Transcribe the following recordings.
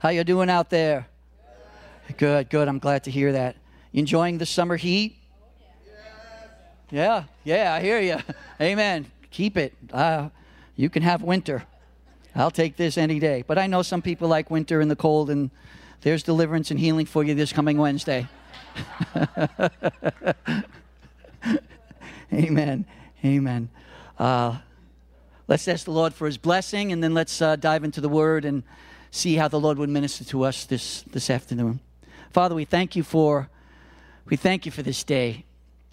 How you doing out there? Good, good. I'm glad to hear that. You enjoying the summer heat? Yeah, yeah, I hear you. Amen. Keep it. Uh, you can have winter. I'll take this any day. But I know some people like winter and the cold, and there's deliverance and healing for you this coming Wednesday. Amen. Amen. Uh, let's ask the Lord for his blessing, and then let's uh, dive into the word and see how the Lord would minister to us this, this afternoon. Father, we thank you for we thank you for this day.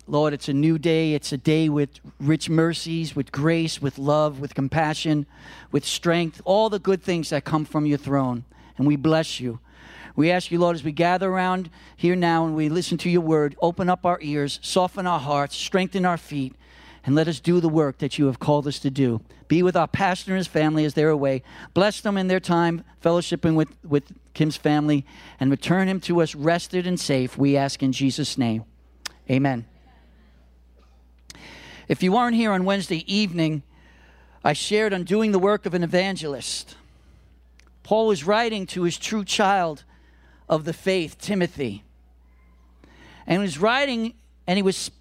Lord, it's a new day. It's a day with rich mercies, with grace, with love, with compassion, with strength, all the good things that come from your throne. And we bless you. We ask you, Lord, as we gather around here now and we listen to your word, open up our ears, soften our hearts, strengthen our feet, and let us do the work that you have called us to do. Be with our pastor and his family as they're away. Bless them in their time fellowshipping with, with Kim's family and return him to us rested and safe. We ask in Jesus' name. Amen. If you weren't here on Wednesday evening, I shared on doing the work of an evangelist. Paul was writing to his true child of the faith, Timothy. And he was writing, and he was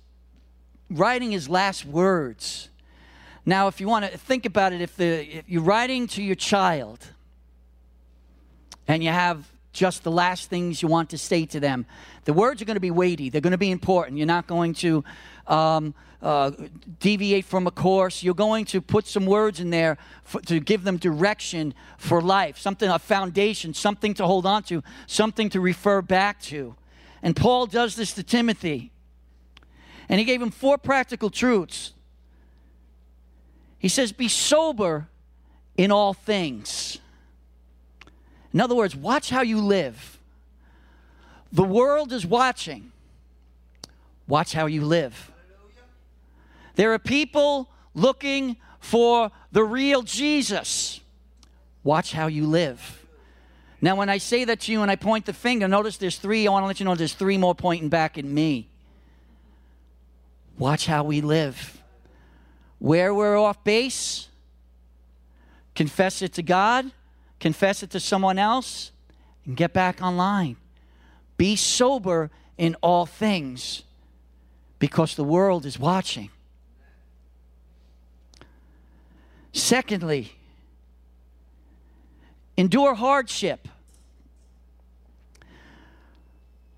writing his last words. Now, if you want to think about it, if, the, if you're writing to your child and you have just the last things you want to say to them, the words are going to be weighty. They're going to be important. You're not going to um, uh, deviate from a course. You're going to put some words in there for, to give them direction for life, something, a foundation, something to hold on to, something to refer back to. And Paul does this to Timothy. And he gave him four practical truths. He says, Be sober in all things. In other words, watch how you live. The world is watching. Watch how you live. There are people looking for the real Jesus. Watch how you live. Now, when I say that to you and I point the finger, notice there's three. I want to let you know there's three more pointing back at me. Watch how we live. Where we're off base, confess it to God, confess it to someone else, and get back online. Be sober in all things because the world is watching. Secondly, endure hardship.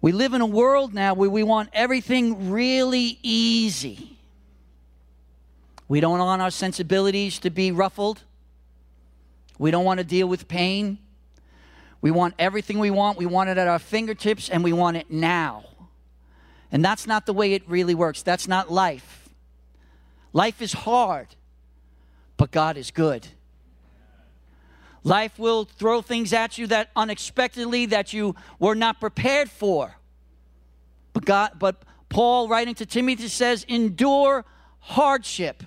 We live in a world now where we want everything really easy. We don't want our sensibilities to be ruffled. We don't want to deal with pain. We want everything we want. We want it at our fingertips and we want it now. And that's not the way it really works. That's not life. Life is hard, but God is good. Life will throw things at you that unexpectedly that you were not prepared for. But God, but Paul writing to Timothy says, endure hardship.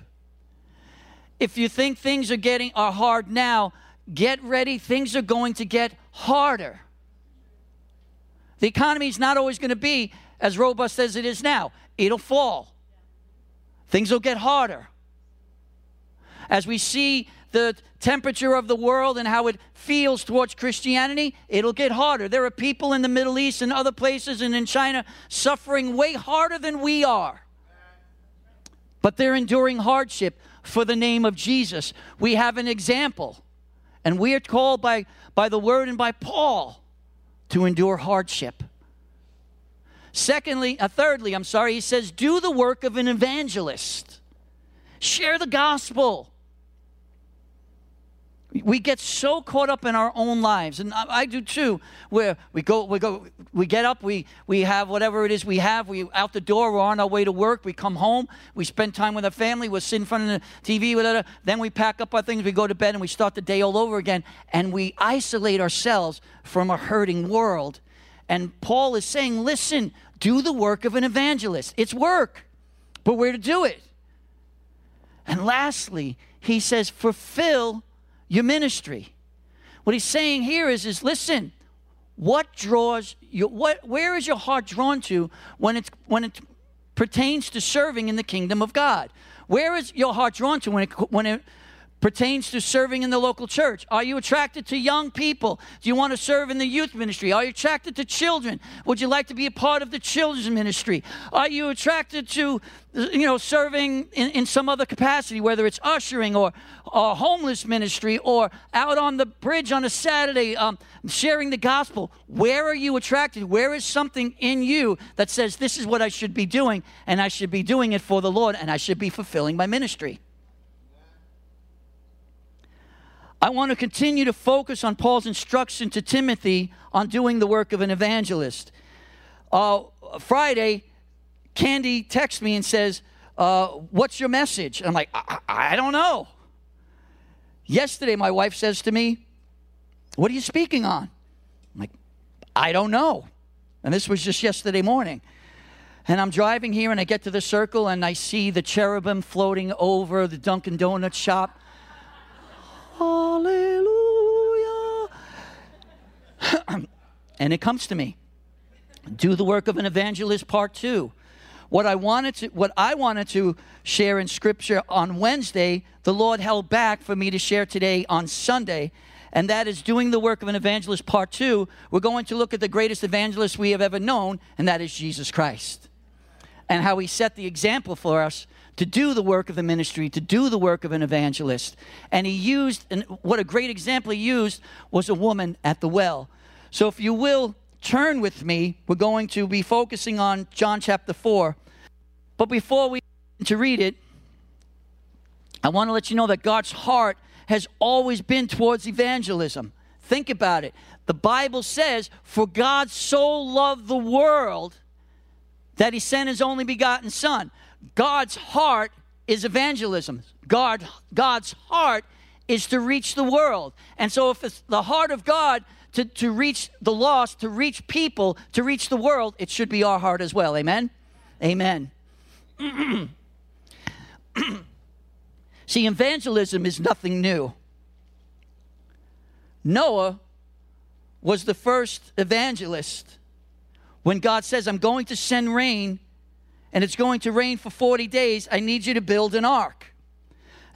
If you think things are getting are hard now, get ready. Things are going to get harder. The economy is not always going to be as robust as it is now. It'll fall. Things will get harder. As we see the temperature of the world and how it feels towards Christianity, it'll get harder. There are people in the Middle East and other places and in China suffering way harder than we are. But they're enduring hardship for the name of Jesus. We have an example. And we are called by, by the word and by Paul to endure hardship. Secondly, uh, thirdly, I'm sorry, he says, do the work of an evangelist. Share the gospel. We get so caught up in our own lives, and I, do too. Where we go, we go, we get up, we we have whatever it is we have. We out the door, we're on our way to work. We come home, we spend time with our family. We sit in front of the TV, whatever. Then we pack up our things, we go to bed, and we start the day all over again. And we isolate ourselves from a hurting world. And Paul is saying, listen, do the work of an evangelist. It's work, but where to do it? And lastly, he says, fulfill your ministry. What he's saying here is, is listen, what draws you, what, where is your heart drawn to when, it's, when it pertains to serving in the kingdom of God? Where is your heart drawn to when it, when it pertains to serving in the local church. Are you attracted to young people? Do you want to serve in the youth ministry? Are you attracted to children? Would you like to be a part of the children's ministry? Are you attracted to, you know, serving in, in some other capacity, whether it's ushering or, or homeless ministry or out on the bridge on a Saturday um, sharing the gospel? Where are you attracted? Where is something in you that says, this is what I should be doing and I should be doing it for the Lord and I should be fulfilling my ministry? I want to continue to focus on Paul's instruction to Timothy on doing the work of an evangelist. Uh, Friday, Candy texts me and says, uh, What's your message? I'm like, I-, I don't know. Yesterday, my wife says to me, What are you speaking on? I'm like, I don't know. And this was just yesterday morning. And I'm driving here and I get to the circle and I see the cherubim floating over the Dunkin' Donuts shop. Hallelujah. and it comes to me. Do the work of an evangelist, part two. What I wanted to, what I wanted to share in Scripture on Wednesday, the Lord held back for me to share today on Sunday, and that is doing the work of an evangelist, part two. We're going to look at the greatest evangelist we have ever known, and that is Jesus Christ, and how He set the example for us to do the work of the ministry, to do the work of an evangelist. And he used, and what a great example he used was a woman at the well. So if you will turn with me, we're going to be focusing on John chapter 4. But before we to read it, I want to let you know that God's heart has always been towards evangelism. Think about it. The Bible says, For God so loved the world that he sent his only begotten Son. God's heart is evangelism. God, God's heart is to reach the world. And so, if it's the heart of God to, to reach the lost, to reach people, to reach the world, it should be our heart as well. Amen? Amen. See, evangelism is nothing new. Noah was the first evangelist. When God says, I'm going to send rain and it's going to rain for 40 days, I need you to build an ark.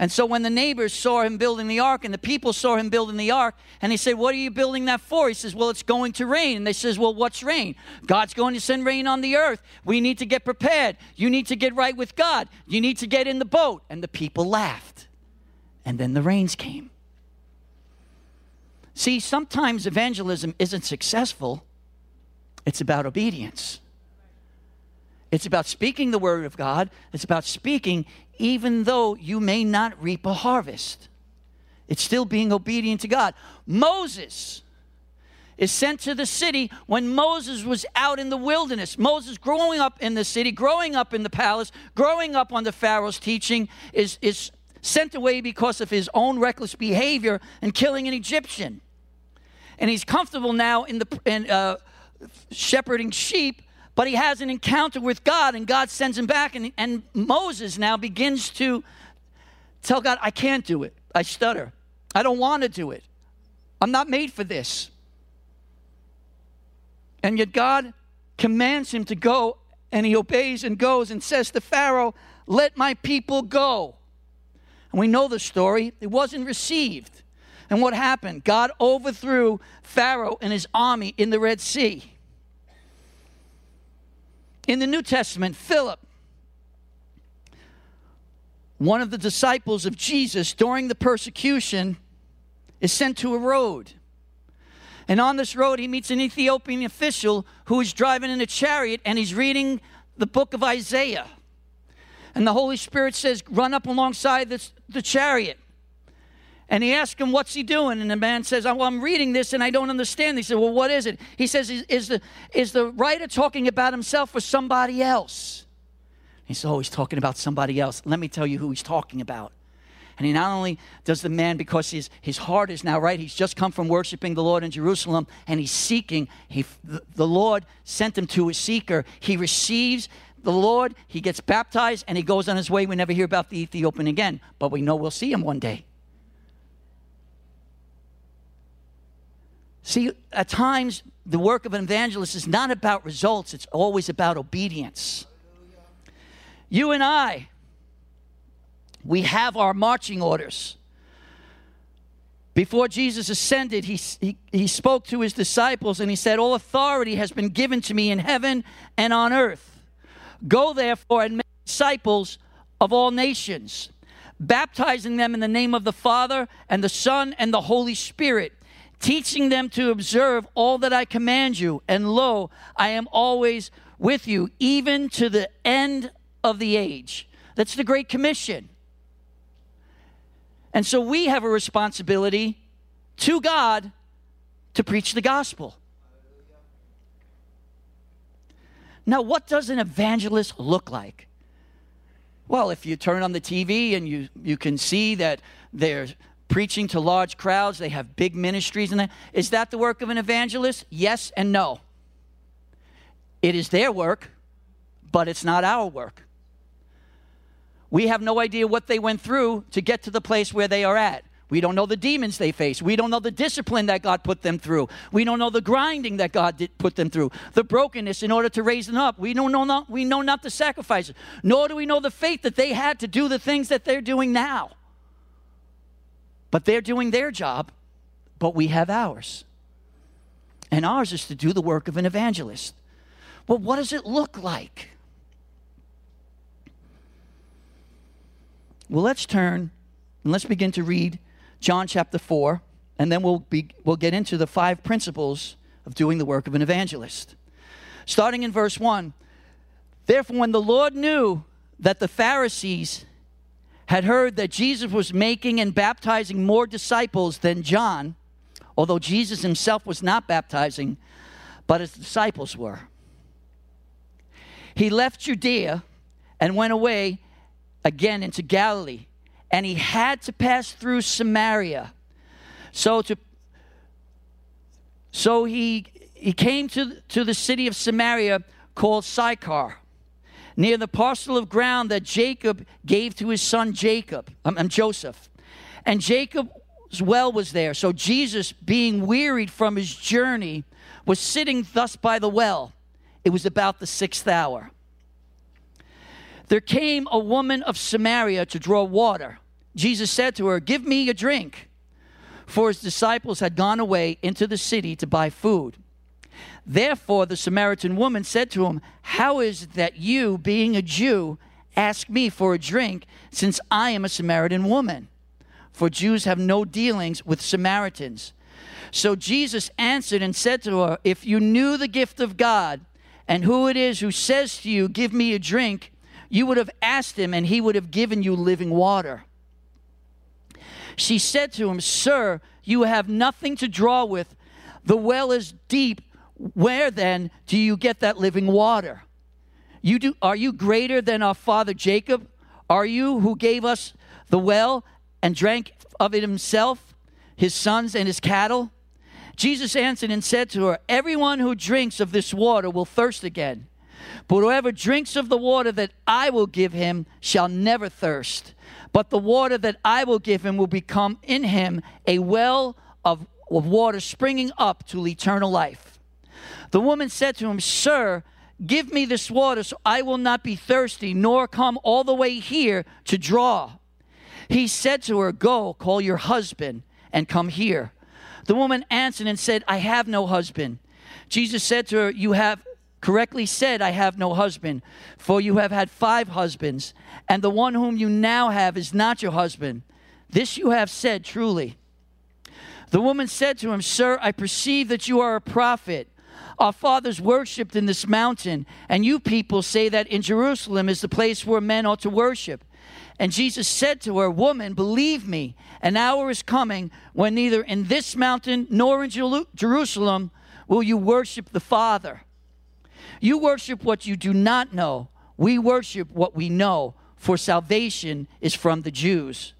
And so when the neighbors saw him building the ark and the people saw him building the ark, and they said, What are you building that for? He says, Well, it's going to rain. And they says, Well, what's rain? God's going to send rain on the earth. We need to get prepared. You need to get right with God. You need to get in the boat. And the people laughed. And then the rains came. See, sometimes evangelism isn't successful, it's about obedience. It's about speaking the word of God. It's about speaking even though you may not reap a harvest. It's still being obedient to God. Moses is sent to the city when Moses was out in the wilderness. Moses, growing up in the city, growing up in the palace, growing up under Pharaoh's teaching, is, is sent away because of his own reckless behavior and killing an Egyptian. And he's comfortable now in the in, uh, shepherding sheep but he has an encounter with God, and God sends him back. And, and Moses now begins to tell God, I can't do it. I stutter. I don't want to do it. I'm not made for this. And yet God commands him to go, and he obeys and goes and says to Pharaoh, Let my people go. And we know the story. It wasn't received. And what happened? God overthrew Pharaoh and his army in the Red Sea. In the New Testament, Philip, one of the disciples of Jesus during the persecution, is sent to a road. And on this road, he meets an Ethiopian official who is driving in a chariot and he's reading the book of Isaiah. And the Holy Spirit says, Run up alongside this, the chariot. And he asked him, What's he doing? And the man says, oh, Well, I'm reading this and I don't understand. He said, Well, what is it? He says, Is, is the, is the writer talking about himself or somebody else? He said, Oh, he's talking about somebody else. Let me tell you who he's talking about. And he not only does the man, because his, his heart is now right, he's just come from worshiping the Lord in Jerusalem and he's seeking. He, the Lord sent him to a seeker. He receives the Lord, he gets baptized, and he goes on his way. We never hear about the Ethiopian again, but we know we'll see him one day. See, at times, the work of an evangelist is not about results, it's always about obedience. You and I, we have our marching orders. before Jesus ascended, he, he, he spoke to his disciples and he said, All authority has been given to me in heaven and on earth. Go therefore and make disciples of all nations, baptizing them in the name of the Father and the Son and the Holy Spirit, teaching them to observe all that I command you. And lo, I am always with you, even to the end of the age. That's the Great Commission. And so we have a responsibility to God to preach the gospel. Now, what does an evangelist look like? Well, if you turn on the TV and you, you can see that they're preaching to large crowds, they have big ministries, and is that the work of an evangelist? Yes and no. It is their work, but it's not our work. We have no idea what they went through to get to the place where they are at. We don't know the demons they face. We don't know the discipline that God put them through. We don't know the grinding that God did put them through, the brokenness in order to raise them up. We don't know not, we know not the sacrifices, nor do we know the faith that they had to do the things that they're doing now. But they're doing their job, but we have ours. And ours is to do the work of an evangelist. Well, what does it look like? Well, let's turn and let's begin to read John chapter 4, and then we'll, be, we'll get into the five principles of doing the work of an evangelist. Starting in verse 1 Therefore, when the Lord knew that the Pharisees had heard that Jesus was making and baptizing more disciples than John, although Jesus himself was not baptizing, but his disciples were, he left Judea and went away again into Galilee, and he had to pass through Samaria. So to so he he came to, to the city of Samaria called Sychar, near the parcel of ground that Jacob gave to his son Jacob, um, um, Joseph. And Jacob's well was there. So Jesus, being wearied from his journey, was sitting thus by the well. It was about the sixth hour there came a woman of Samaria to draw water. Jesus said to her, Give me a drink. For his disciples had gone away into the city to buy food. Therefore, the Samaritan woman said to him, How is it that you, being a Jew, ask me for a drink, since I am a Samaritan woman? For Jews have no dealings with Samaritans. So Jesus answered and said to her, If you knew the gift of God, and who it is who says to you, Give me a drink, you would have asked him, and he would have given you living water. She said to him, Sir, you have nothing to draw with. The well is deep. Where then do you get that living water? You do, are you greater than our father Jacob? Are you who gave us the well and drank of it himself, his sons, and his cattle? Jesus answered and said to her, Everyone who drinks of this water will thirst again. But whoever drinks of the water that I will give him shall never thirst. But the water that I will give him will become in him a well of, of water springing up to eternal life. The woman said to him, Sir, give me this water so I will not be thirsty, nor come all the way here to draw. He said to her, Go, call your husband and come here. The woman answered and said, I have no husband. Jesus said to her, You have correctly said, I have no husband, for you have had five husbands, and the one whom you now have is not your husband. This you have said truly. The woman said to him, Sir, I perceive that you are a prophet. Our fathers worshipped in this mountain, and you people say that in Jerusalem is the place where men ought to worship. And Jesus said to her, Woman, believe me, an hour is coming when neither in this mountain nor in Jerusalem will you worship the Father. You worship what you do not know. We worship what we know, for salvation is from the Jews.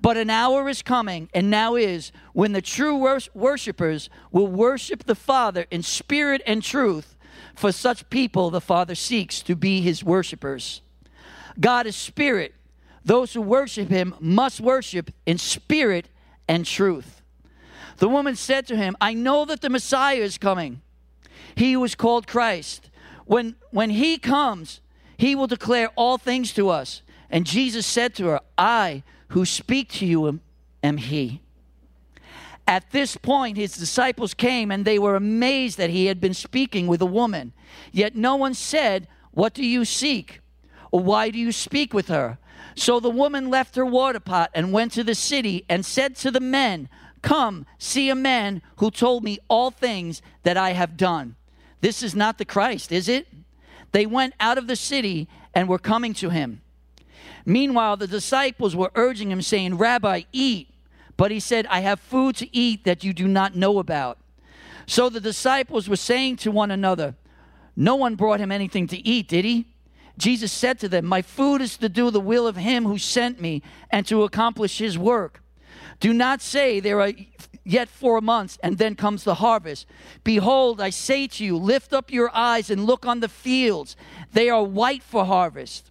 But an hour is coming, and now is, when the true wor- worshipers will worship the Father in spirit and truth. For such people, the Father seeks to be his worshipers. God is spirit. Those who worship him must worship in spirit and truth. The woman said to him, I know that the Messiah is coming. He was called Christ when, when he comes, he will declare all things to us. And Jesus said to her, I who speak to you am, he. At this point, his disciples came and they were amazed that he had been speaking with a woman. Yet no one said, What do you seek? Or why do you speak with her? So the woman left her water pot and went to the city and said to the men, Come, see a man who told me all things that I have done. This is not the Christ, is it? They went out of the city and were coming to him. Meanwhile, the disciples were urging him, saying, Rabbi, eat. But he said, I have food to eat that you do not know about. So the disciples were saying to one another, No one brought him anything to eat, did he? Jesus said to them, My food is to do the will of him who sent me and to accomplish his work. Do not say there are yet four months and then comes the harvest. Behold, I say to you, lift up your eyes and look on the fields. They are white for harvest.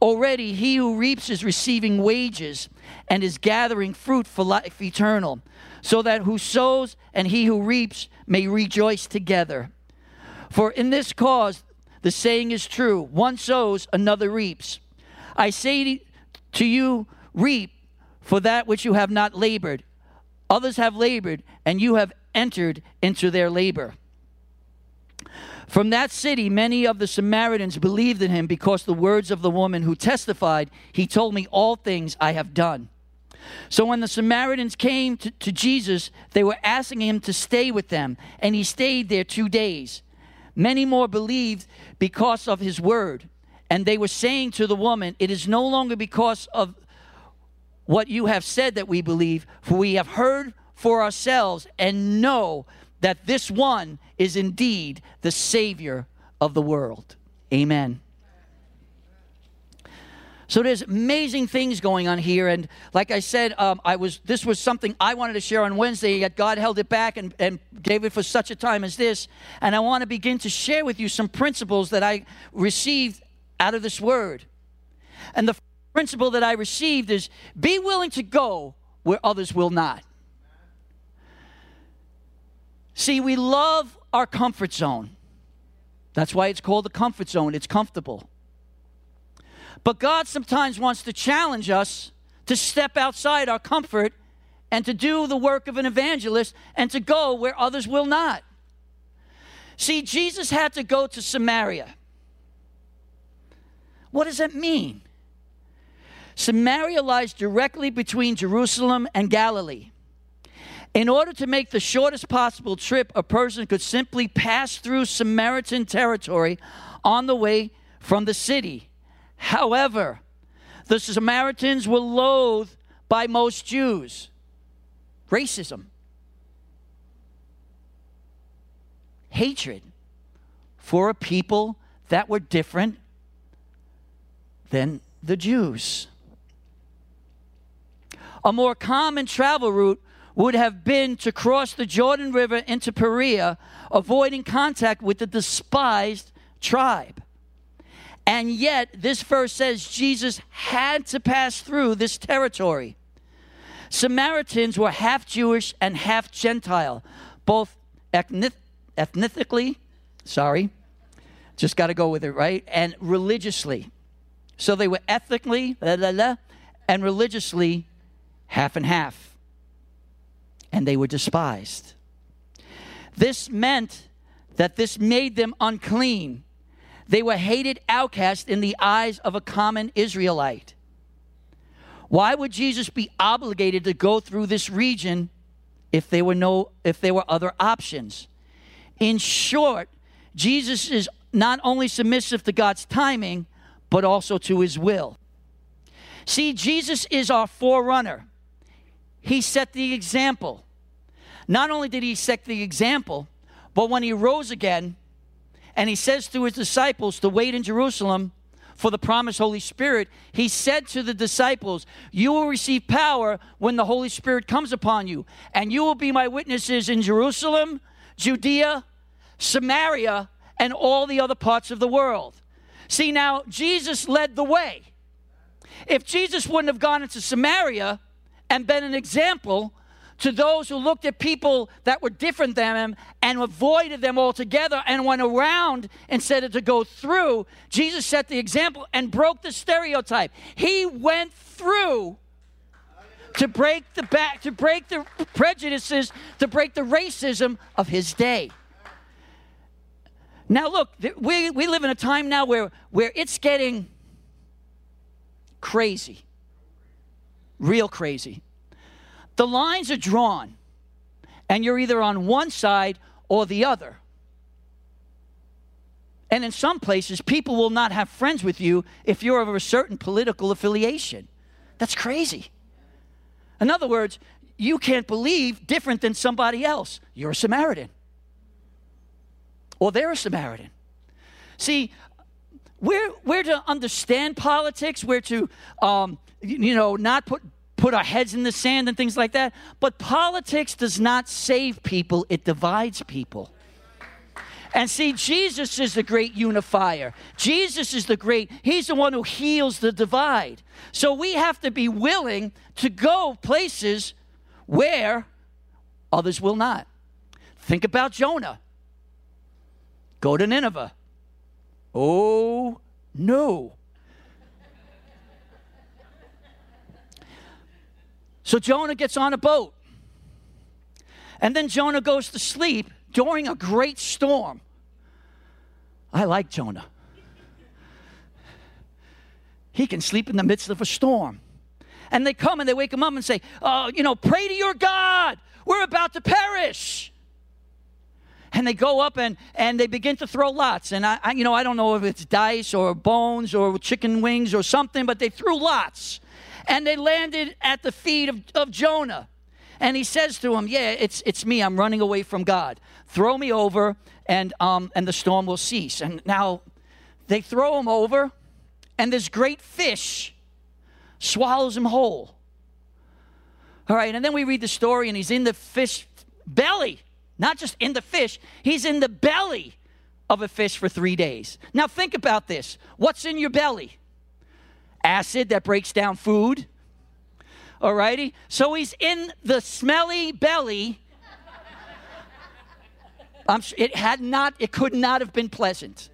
Already he who reaps is receiving wages and is gathering fruit for life eternal, so that who sows and he who reaps may rejoice together. For in this cause the saying is true one sows, another reaps. I say to you, reap for that which you have not labored. Others have labored, and you have entered into their labor. From that city, many of the Samaritans believed in him because the words of the woman who testified, He told me all things I have done. So when the Samaritans came to, to, Jesus, they were asking him to stay with them, and he stayed there two days. Many more believed because of his word, and they were saying to the woman, It is no longer because of what you have said that we believe, for we have heard for ourselves and know that this one is indeed the Savior of the world. Amen. So there's amazing things going on here, and like I said, um, I was this was something I wanted to share on Wednesday, yet God held it back and, and gave it for such a time as this. And I want to begin to share with you some principles that I received out of this word. And the principle that I received is be willing to go where others will not. See, we love our comfort zone. That's why it's called the comfort zone. It's comfortable. But God sometimes wants to challenge us to step outside our comfort and to do the work of an evangelist and to go where others will not. See, Jesus had to go to Samaria. What does that mean? Samaria lies directly between Jerusalem and Galilee. In order to make the shortest possible trip, a person could simply pass through Samaritan territory on the way from the city. However, the Samaritans were loathed by most Jews. Racism, hatred for a people that were different than the Jews. A more common travel route would have been to cross the Jordan River into Perea, avoiding contact with the despised tribe. And yet, this verse says Jesus had to pass through this territory. Samaritans were half Jewish and half Gentile, both ethnically, sorry, just got to go with it, right? And religiously. So they were ethnically, blah, blah, blah, and religiously half and half and they were despised. This meant that this made them unclean. They were hated outcasts in the eyes of a common Israelite. Why would Jesus be obligated to go through this region if there were no if there were other options? In short, Jesus is not only submissive to God's timing, but also to his will. See, Jesus is our forerunner. He set the example. Not only did he set the example, but when he rose again and he says to his disciples to wait in Jerusalem for the promised Holy Spirit, he said to the disciples, You will receive power when the Holy Spirit comes upon you, and you will be my witnesses in Jerusalem, Judea, Samaria, and all the other parts of the world. See, now, Jesus led the way. If Jesus wouldn't have gone into Samaria, and been an example to those who looked at people that were different than him and avoided them altogether and went around instead of to go through. Jesus set the example and broke the stereotype. He went through to break the back, to break the prejudices, to break the racism of his day. Now, look, we, we live in a time now where, where it's getting crazy, real crazy. The lines are drawn, and you're either on one side or the other. And in some places, people will not have friends with you if you're of a certain political affiliation. That's crazy. In other words, you can't believe different than somebody else. You're a Samaritan. Or they're a Samaritan. See, we're, we're to understand politics, we're to, um, you know, not put, put our heads in the sand and things like that. But politics does not save people, it divides people. And see, Jesus is the great unifier. Jesus is the great, he's the one who heals the divide. So we have to be willing to go places where others will not. Think about Jonah. Go to Nineveh. Oh, no. So Jonah gets on a boat. And then Jonah goes to sleep during a great storm. I like Jonah. He can sleep in the midst of a storm. And they come and they wake him up and say, Oh, you know, pray to your God. We're about to perish. And they go up and, and they begin to throw lots. And I, I, you know, I don't know if it's dice or bones or chicken wings or something, but they threw lots. And they landed at the feet of, of Jonah. And he says to him, Yeah, it's, it's me. I'm running away from God. Throw me over and, um, and the storm will cease. And now they throw him over, and this great fish swallows him whole. All right, and then we read the story, and he's in the fish belly, not just in the fish, he's in the belly of a fish for three days. Now, think about this what's in your belly? Acid that breaks down food. All righty? So he's in the smelly belly I'm, it had not, it could not have been pleasant.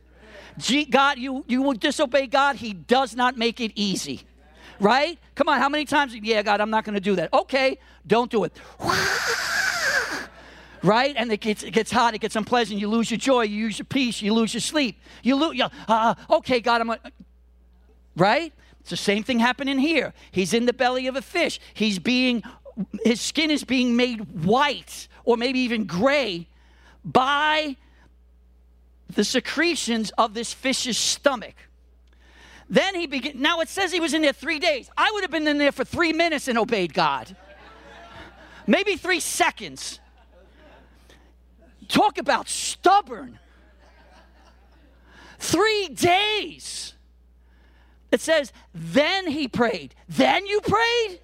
G, God, you, you will disobey God, He does not make it easy. Right? Come on, how many times? Yeah, God, I'm not going to do that. Okay, don't do it. right? And it gets, it gets hot, it gets unpleasant. You lose your joy, you lose your peace, you lose your sleep. You lose, you, uh, okay, God, I'm, right? It's the same thing happening here. He's in the belly of a fish. He's being, his skin is being made white or maybe even gray by the secretions of this fish's stomach. Then he began. Now it says he was in there three days. I would have been in there for three minutes and obeyed God. Maybe three seconds. Talk about stubborn. Three days. It says, then he prayed. Then you prayed?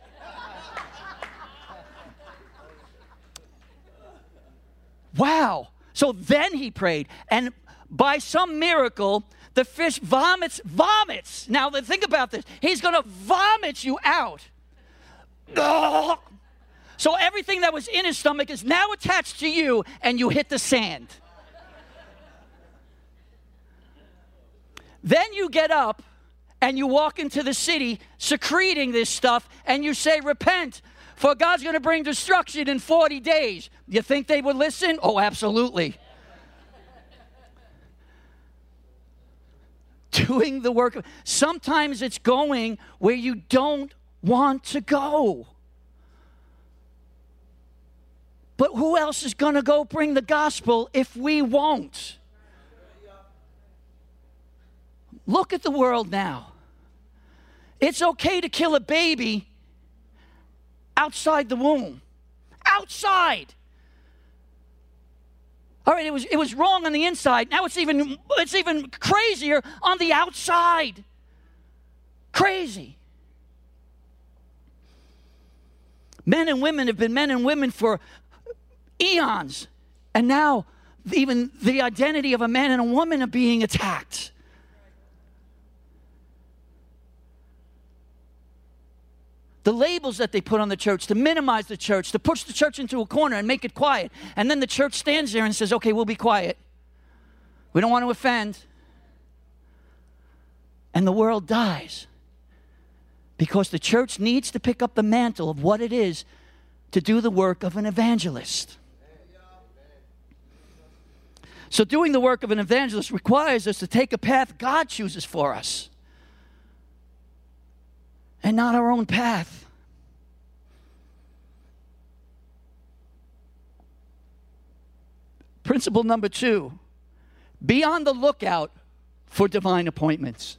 Wow. So then he prayed. And by some miracle, the fish vomits, vomits. Now, think about this. He's going to vomit you out. So everything that was in his stomach is now attached to you, and you hit the sand. Then you get up and you walk into the city secreting this stuff, and you say, Repent, for God's going to bring destruction in 40 days. You think they would listen? Oh, absolutely. Doing the work. Sometimes it's going where you don't want to go. But who else is going to go bring the gospel if we won't? Look at the world now. It's okay to kill a baby outside the womb. Outside. All right, it was, it was wrong on the inside. Now it's even, it's even crazier on the outside. Crazy. Men and women have been men and women for eons. And now, even the identity of a man and a woman are being attacked. The labels that they put on the church to minimize the church, to push the church into a corner and make it quiet. And then the church stands there and says, okay, we'll be quiet. We don't want to offend. And the world dies Because the church needs to pick up the mantle of what it is to do the work of an evangelist. So, doing the work of an evangelist requires us to take a path God chooses for us and not our own path. Principle number two be on the lookout for divine appointments.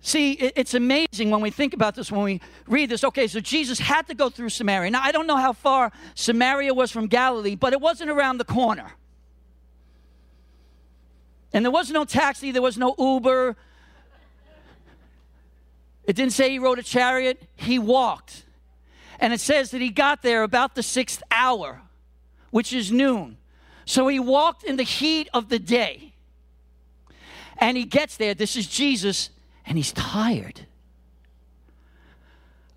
See, it's amazing when we think about this, when we read this. Okay, so Jesus had to go through Samaria. Now, I don't know how far Samaria was from Galilee, but it wasn't around the corner. And there was no taxi, there was no Uber. It didn't say he rode a chariot, he walked. And it says that he got there about the sixth hour, which is noon. So he walked in the heat of the day. And he gets there. This is Jesus and he's tired.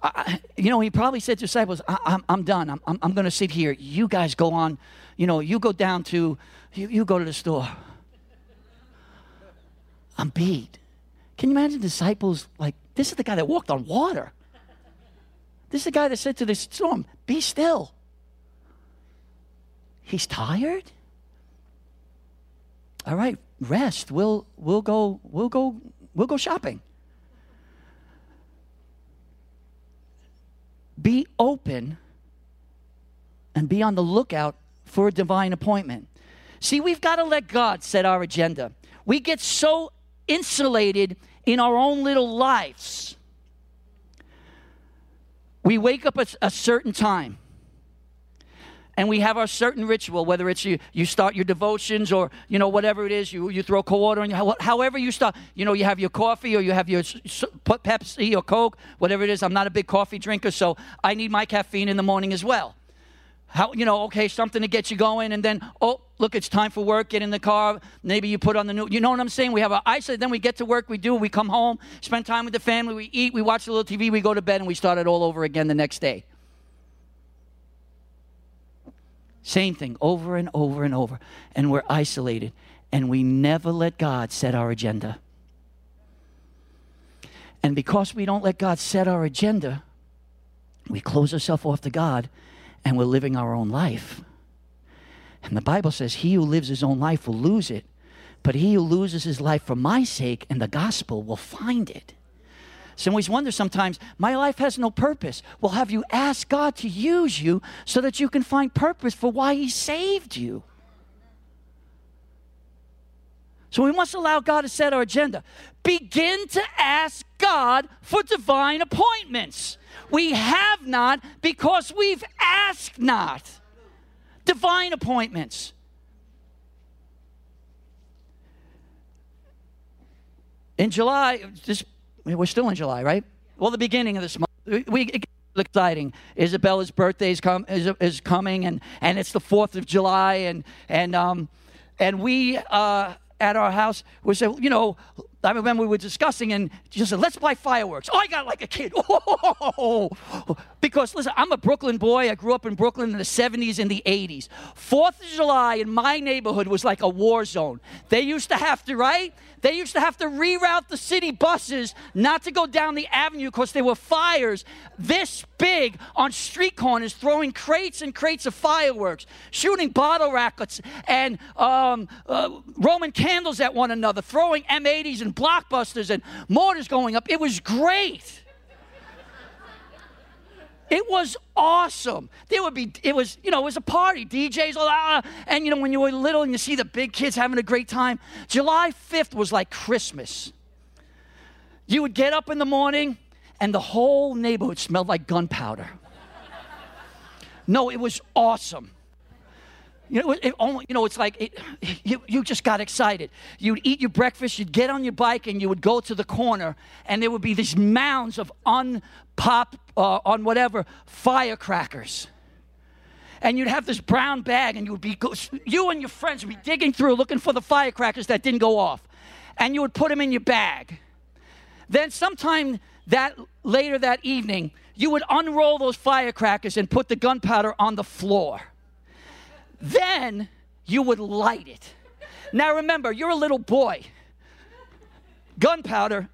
I, you know, he probably said to disciples, I, am done. I'm, I'm, I'm going to sit here. You guys go on. You know, you go down to, you, you go to the store. I'm beat. Can you imagine disciples like, this is the guy that walked on water. This is the guy that said to the storm, be still. He's tired? All right, rest. We'll, we'll, go, we'll go We'll go shopping. Be open and be on the lookout for a divine appointment. See, we've got to let God set our agenda. We get so insulated in our own little lives. We wake up at a certain time and we have our certain ritual, whether it's you, you start your devotions or, you know, whatever it is, you, you throw cold water on you, however you start, you know, you have your coffee or you have your Pepsi or Coke, whatever it is. I'm not a big coffee drinker, so I need my caffeine in the morning as well. How, you know, okay, something to get you going, and then, oh, look, it's time for work, get in the car, maybe you put on the new, you know what I'm saying? We have our isolate, then we get to work, we do, we come home, spend time with the family, we eat, we watch a little TV, we go to bed, and we start it all over again the next day. Same thing over and over and over. And we're isolated. And we never let God set our agenda. And because we don't let God set our agenda, we close ourselves off to God and we're living our own life. And the Bible says, He who lives his own life will lose it, but he who loses his life for my sake and the gospel will find it. So we wonder sometimes, my life has no purpose. Well, have you asked God to use you so that you can find purpose for why He saved you? So we must allow God to set our agenda. Begin to ask God for divine appointments. We have not because we've asked not. Divine appointments. In July, this we're still in July, right? Well, the beginning of this month. We, exciting. Isabella's birthday is, com- is, is, coming, and, and it's the 4th of July, and, and, um, and we uh, at our house, we said, you know, I remember we were discussing and she said, let's buy fireworks. Oh, I got like a kid. Oh, because listen, I'm a Brooklyn boy. I grew up in Brooklyn in the 70s and the 80s. Fourth of July in my neighborhood was like a war zone. They used to have to, right? They used to have to reroute the city buses not to go down the avenue because there were fires this big on street corners, throwing crates and crates of fireworks, shooting bottle rockets and um, uh, Roman candles at one another, throwing M80s and and blockbusters and mortars going up. It was great. It was awesome. There would be, it was, you know, it was a party, DJs, all that. Uh, and, you know, when you were little and you see the big kids having a great time, July 5th was like Christmas. You would get up in the morning and the whole neighborhood smelled like gunpowder. No, it was awesome. You know, it, only, you know it's like it, you, you just got excited. You'd eat your breakfast, you'd get on your bike, and you would go to the corner, and there would be these mounds of unpop, uh, on whatever, firecrackers. And you'd have this brown bag, and you would be, you and your friends would be digging through looking for the firecrackers that didn't go off. And you would put them in your bag. Then, sometime that later that evening, you would unroll those firecrackers and put the gunpowder on the floor then you would light it. Now remember, you're a little boy. Gunpowder.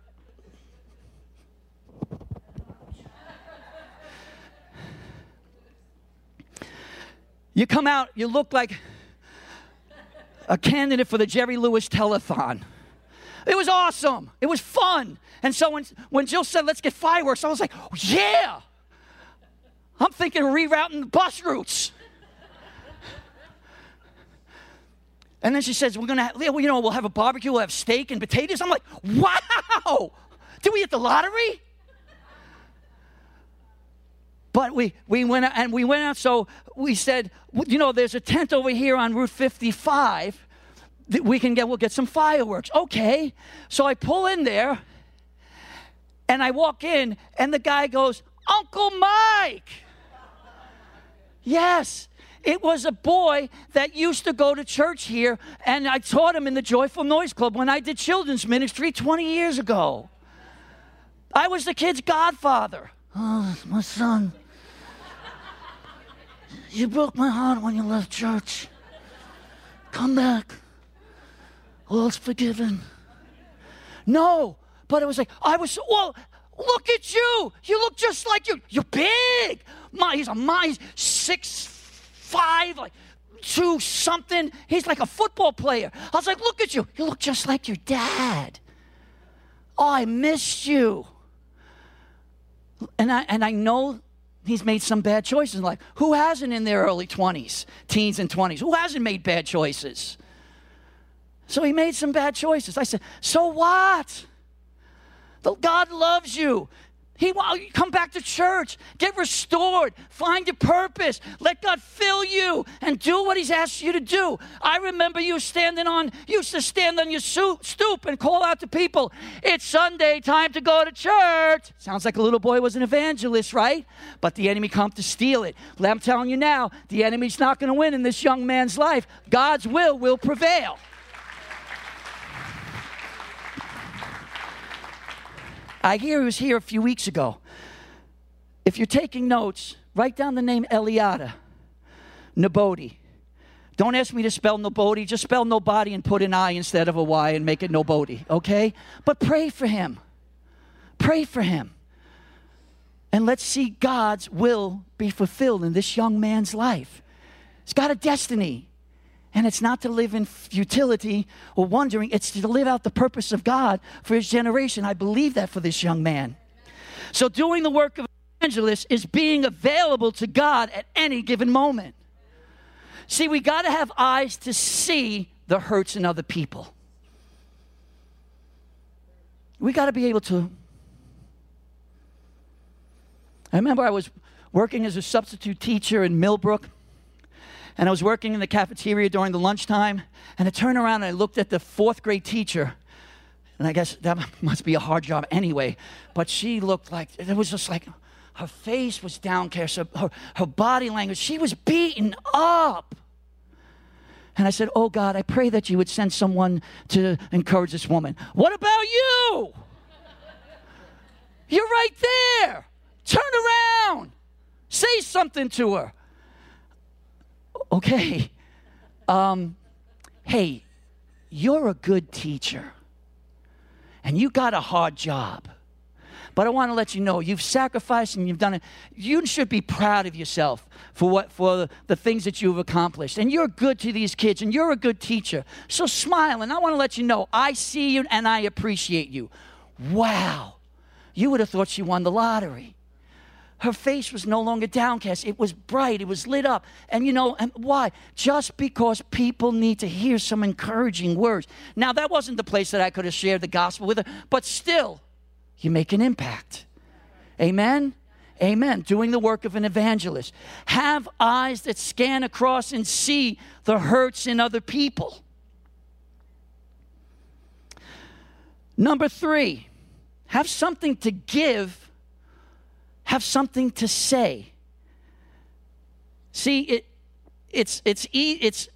You come out, you look like a candidate for the Jerry Lewis telethon. It was awesome. It was fun. And so when, when Jill said, let's get fireworks, I was like, oh, yeah. I'm thinking of rerouting the bus routes. And then she says, We're gonna, well, you know, we'll have a barbecue, we'll have steak and potatoes. I'm like, wow, did we hit the lottery? But we, we went out and we went out, so we said, you know, there's a tent over here on Route 55 that we can get, we'll get some fireworks. Okay. So I pull in there and I walk in, and the guy goes, Uncle Mike. Yes. It was a boy that used to go to church here, and I taught him in the Joyful Noise Club when I did children's ministry 20 years ago. I was the kid's godfather. Oh, my son. You broke my heart when you left church. Come back. All's forgiven. No, but it was like, I was, well, look at you. You look just like you. You're big. My, he's a my six five, like two something. He's like a football player. I was like, look at you. You look just like your dad. Oh, I missed you. And I, and I know he's made some bad choices in life. Who hasn't in their early 20s, teens and 20s? Who hasn't made bad choices? So he made some bad choices. I said, So what? God loves you. He you come back to church, get restored, find your purpose, let God fill you, and do what He's asked you to do. I remember you standing on, used to stand on your stoop and call out to people, "It's Sunday, time to go to church." Sounds like a little boy was an evangelist, right? But the enemy come to steal it. I'm telling you now, the enemy's not going to win in this young man's life. God's will will prevail. I hear he was here a few weeks ago. If you're taking notes, write down the name Eliada Nobodi. Don't ask me to spell nobody. Just spell nobody and put an I instead of a Y and make it nobody, okay? But pray for him. Pray for him. And let's see God's will be fulfilled in this young man's life. He's got a destiny. And it's not to live in futility or wondering, it's to live out the purpose of God for his generation. I believe that for this young man. So, doing the work of evangelist is being available to God at any given moment. See, we got to have eyes to see the hurts in other people. We got to be able to. I remember I was working as a substitute teacher in Millbrook and I was working in the cafeteria during the lunchtime, and I turned around and I looked at the fourth grade teacher. And I guess that must be a hard job anyway. But she looked like, it was just like, her face was downcast, her, her, her body language, she was beaten up. And I said, Oh God, I pray that you would send someone to encourage this woman. What about you? You're right there. Turn around. Say something to her okay, um, hey, you're a good teacher and you got a hard job. But I want to let you know you've sacrificed and you've done it. You should be proud of yourself for what for the, the things that you've accomplished. And you're good to these kids and you're a good teacher. So smile and I want to let you know I see you and I appreciate you. Wow. You would have thought she won the lottery her face was no longer downcast. It was bright, it was lit up. And you know, and why? Just because people need to hear some encouraging words. Now, that wasn't the place that I could have shared the gospel with her, but still, you make an impact. Amen? Amen. Doing the work of an evangelist. Have eyes that scan across and see the hurts in other people. Number three, have something to give have something to say. See, it, it's, it's, it's,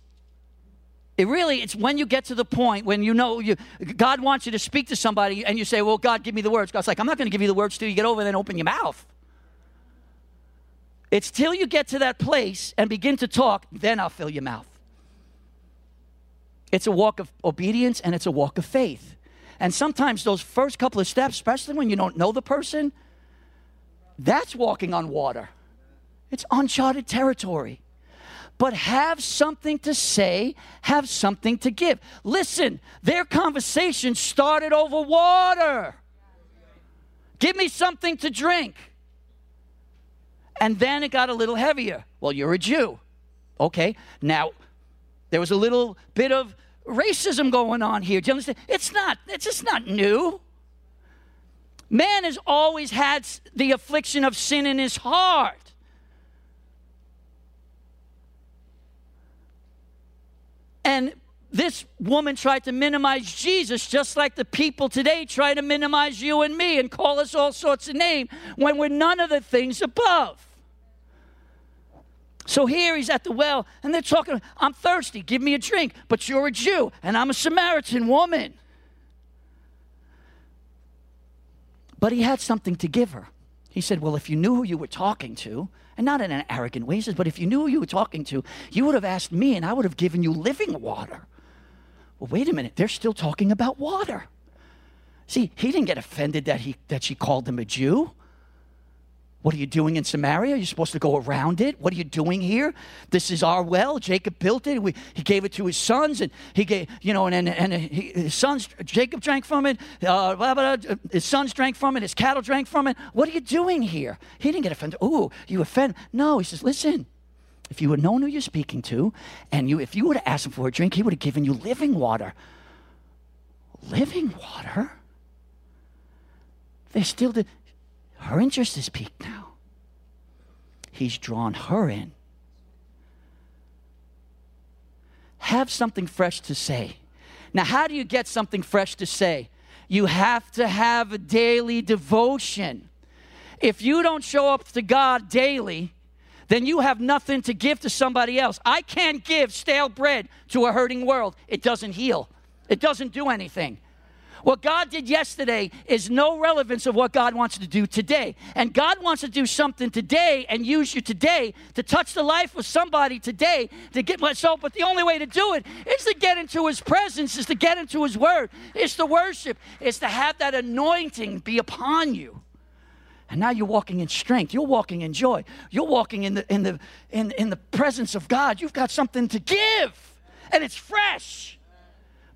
it really, it's when you get to the point when you know you, God wants you to speak to somebody and you say, Well, God, give me the words. God's like, I'm not going to give you the words till you get over and then open your mouth. It's till you get to that place and begin to talk, then I'll fill your mouth. It's a walk of obedience and it's a walk of faith. And sometimes those first couple of steps, especially when you don't know the person, that's walking on water. It's uncharted territory. but have something to say, have something to give. Listen, their conversation started over water. Give me something to drink. And then it got a little heavier. Well, you're a Jew. Okay, now there was a little bit of racism going on here. Do you understand? It's not, it's just not new. Man has always had the affliction of sin in his heart. And this woman tried to minimize Jesus just like the people today try to minimize you and me and call us all sorts of names when we're none of the things above. So here he's at the well and they're talking, I'm thirsty, give me a drink, but you're a Jew and I'm a Samaritan woman. But he had something to give her. He said, Well, if you knew who you were talking to, and not in an arrogant way, he says, But if you knew who you were talking to, you would have asked me and I would have given you living water. Well, wait a minute, they're still talking about water. See, he didn't get offended that, he, that she called him a Jew. What are you doing in Samaria? You're supposed to go around it. What are you doing here? This is our well. Jacob built it. We, he gave it to his sons, and he gave, you know, and, and, and he, his sons, Jacob drank from it. Uh, blah, blah, blah, his sons drank from it. His cattle drank from it. What are you doing here? He didn't get offended. Oh, you offend? No, he says, listen. If you had known who you're speaking to, and you, if you would have asked him for a drink, he would have given you living water. Living water? They still did. Her interest is piqued now. He's drawn her in. Have something fresh to say. Now, how do you get something fresh to say? You have to have a daily devotion. If you don't show up to God daily, then you have nothing to give to somebody else. I can't give stale bread to a hurting world, it doesn't heal, it doesn't do anything. What God did yesterday is no relevance of what God wants to do today. And God wants to do something today and use you today to touch the life of somebody today to get myself. But the only way to do it is to get into His presence, is to get into His Word, is to worship, is to have that anointing be upon you. And now you're walking in strength. You're walking in joy. You're walking in the, in the, in, in the presence of God. You've got something to give, and it's fresh.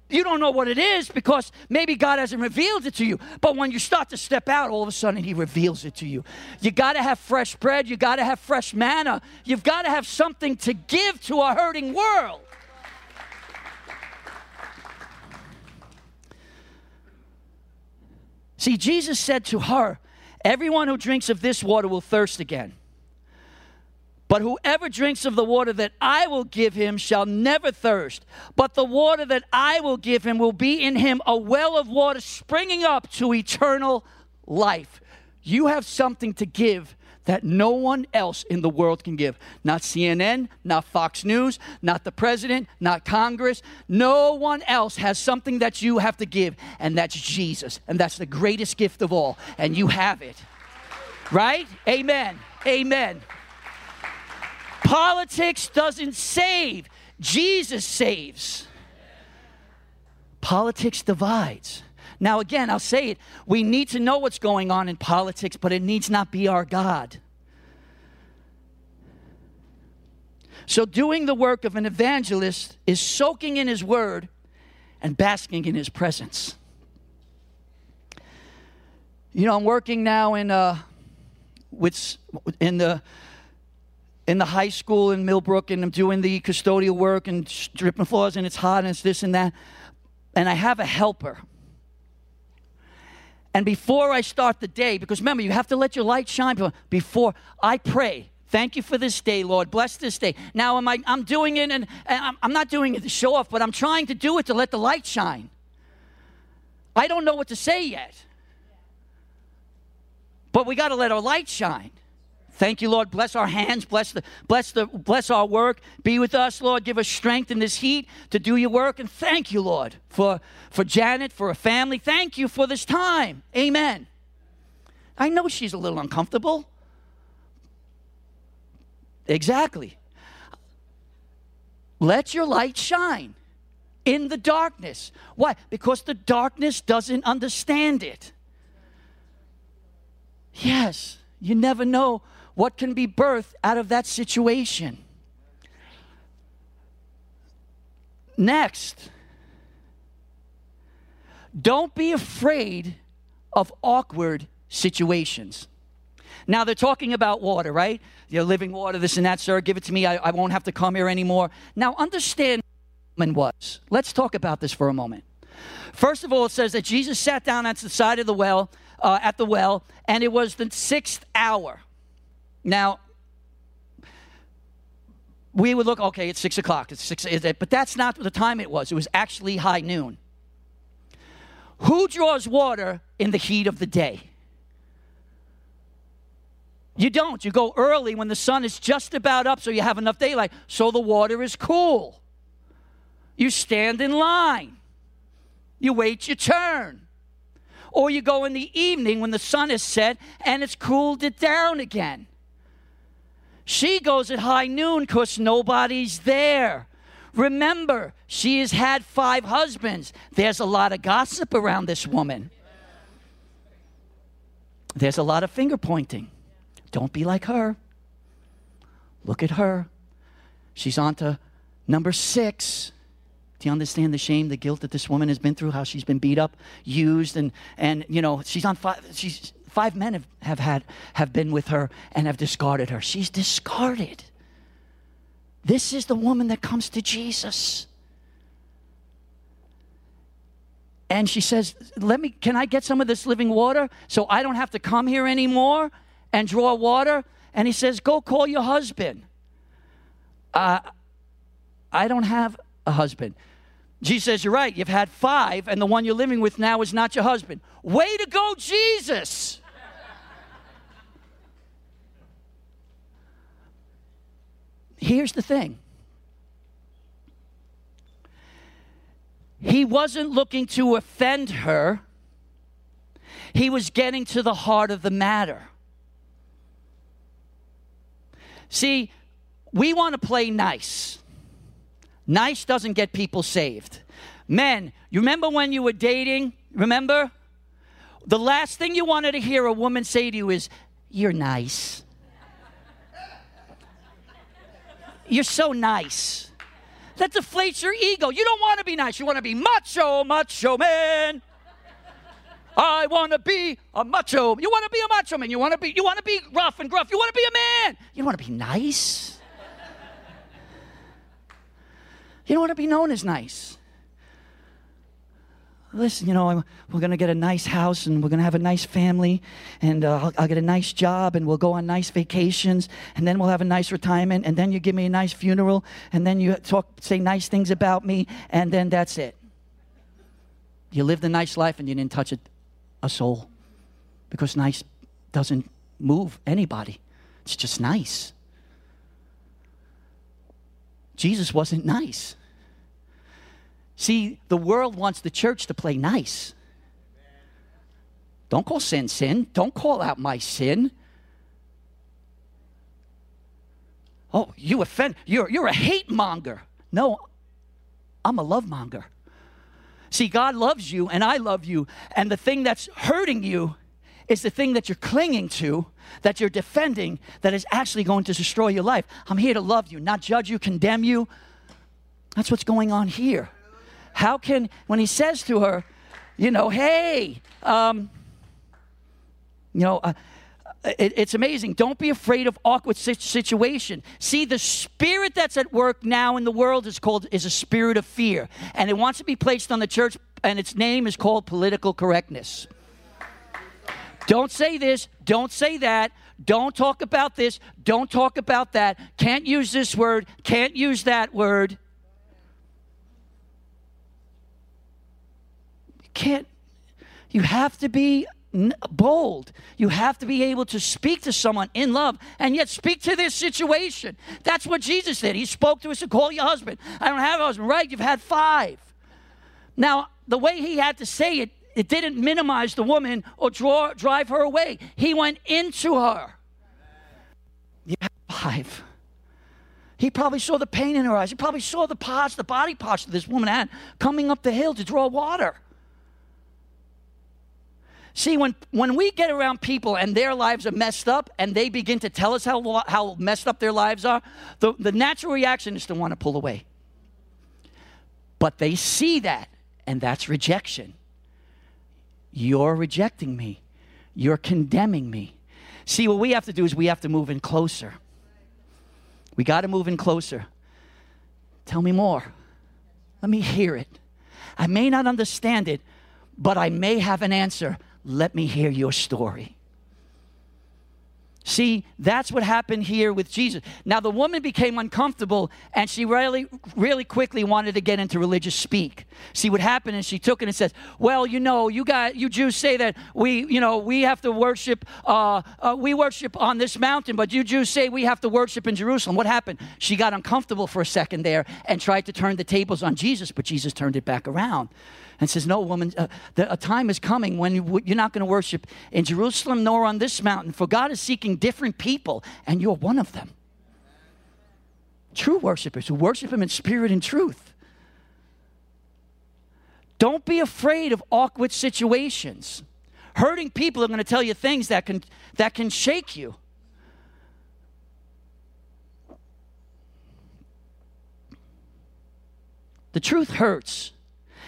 You don't know what it is because maybe God hasn't revealed it to you. But when you start to step out, all of a sudden He reveals it to you. You got to have fresh bread. You got to have fresh manna. You've got to have something to give to a hurting world. See, Jesus said to her, Everyone who drinks of this water will thirst again. But whoever drinks of the water that I will give him shall never thirst. But the water that I will give him will be in him a well of water springing up to eternal life. You have something to give that no one else in the world can give. Not CNN, not Fox News, not the president, not Congress. No one else has something that you have to give, and that's Jesus. And that's the greatest gift of all. And you have it. Right? Amen. Amen. Politics doesn't save, Jesus saves. Politics divides. Now, again, I'll say it. We need to know what's going on in politics, but it needs not be our God. So, doing the work of an evangelist is soaking in his word and basking in his presence. You know, I'm working now in, uh, with, in the in the high school in Millbrook and I'm doing the custodial work and stripping floors and it's hot and it's this and that. And I have a helper. And before I start the day, because remember, you have to let your light shine before I pray. Thank you for this day, Lord. Bless this day. Now, am I, I'm doing it, and, and I'm not doing it to show off, but I'm trying to do it to let the light shine. I don't know what to say yet. But we got to let our light shine. Thank you, Lord. Bless our hands. Bless the bless the bless our work. Be with us, Lord. Give us strength in this heat to do your work. And thank you, Lord, for for Janet, for a family. Thank you for this time. Amen. I know she's a little uncomfortable. Exactly. Let your light shine in the darkness. Why? Because the darkness doesn't understand it. Yes, you never know what can be birthed out of that situation. Next, don't be afraid of awkward situations. Now they're talking about water, right? You're living water, this and that, sir. Give it to me. I, I won't have to come here anymore. Now understand what was. Let's talk about this for a moment. First of all, it says that Jesus sat down at the side of the well, uh, at the well, and it was the sixth hour. Now, we would look, okay, it's six o'clock. It's six, but that's not the time it was. It was actually high noon. Who draws water in the heat of the day? You don't. You go early when the sun is just about up so you have enough daylight, so the water is cool. You stand in line. You wait your turn. Or you go in the evening when the sun is set and it's cooled it down again. She goes at high noon because nobody's there. Remember, she has had five husbands. There's a lot of gossip around this woman. There's a lot of finger pointing. Don't be like her. Look at her. She's on to number six. Do you understand the shame, the guilt that this woman has been through? How she's been beat up, used, and and you know she's on five. She's five men have, have had have been with her and have discarded her. She's discarded. This is the woman that comes to Jesus. And she says, Let me, can I get some of this living water so I don't have to come here anymore and draw water? And he says, Go call your husband. Uh, I don't have a husband. Jesus says, You're right. You've had five, and the one you're living with now is not your husband. Way to go, Jesus. Here's the thing He wasn't looking to offend her, he was getting to the heart of the matter. See, we want to play nice. Nice doesn't get people saved. Men, you remember when you were dating? Remember? The last thing you wanted to hear a woman say to you is, You're nice. You're so nice. That deflates your ego. You don't want to be nice. You want to be macho, macho man. I want to be a macho. You want to be a macho man. You want to be. You want to be rough and gruff. You want to be a man. You don't want to be nice. You don't want to be known as nice listen, you know, we're going to get a nice house and we're going to have a nice family and uh, I'll, I'll, get a nice job and we'll go on nice vacations and then we'll have a nice retirement and then you give me a nice funeral and then you talk, say nice things about me and then that's it. You lived a nice life and you didn't touch a, a soul because nice doesn't move anybody. It's just nice. Jesus wasn't nice. See, the world wants the church to play nice. Don't call sin sin. Don't call out my sin. Oh, you offend. You're, you're a hate monger. No, I'm a love monger. See, God loves you and I love you. And the thing that's hurting you is the thing that you're clinging to, that you're defending, that is actually going to destroy your life. I'm here to love you, not judge you, condemn you. That's what's going on here. How can, when he says to her, you know, hey, um, you know, uh, it, it's amazing. Don't be afraid of awkward situation. See, the spirit that's at work now in the world is called is a spirit of fear, and it wants to be placed on the church, and its name is called political correctness. Don't say this. Don't say that. Don't talk about this. Don't talk about that. Can't use this word. Can't use that word. Can't, you have to be bold. You have to be able to speak to someone in love and yet speak to this situation. That's what Jesus did. He spoke to us and call your husband. I don't have a husband, right? You've had five. Now, the way he had to say it, it didn't minimize the woman or draw, drive her away. He went into her. You have five. He probably saw the pain in her eyes. He probably saw the parts, the body parts this woman had coming up the hill to draw water. See, when, when we get around people and their lives are messed up and they begin to tell us how, how messed up their lives are, the, the natural reaction is to want to pull away. But they see that, and that's rejection. You're rejecting me. You're condemning me. See, what we have to do is we have to move in closer. We got to move in closer. Tell me more. Let me hear it. I may not understand it, but I may have an answer. Let me hear your story. See, that's what happened here with Jesus. Now, the woman became uncomfortable and she really, really quickly wanted to get into religious speak. See, what happened is she took it and says, Well, you know, you got, you Jews say that we, you know, we have to worship, uh, uh, we worship on this mountain, but you Jews say we have to worship in Jerusalem. What happened? She got uncomfortable for a second there and tried to turn the tables on Jesus, but Jesus turned it back around and says, No, woman, uh, the, a time is coming when you, you're not going to worship in Jerusalem nor on this mountain, for God is seeking different people, and you're one of them. True worshipers who worship Him in spirit and truth. Don't be afraid of awkward situations. Hurting people are going to tell you things that can, that can shake you. The truth hurts.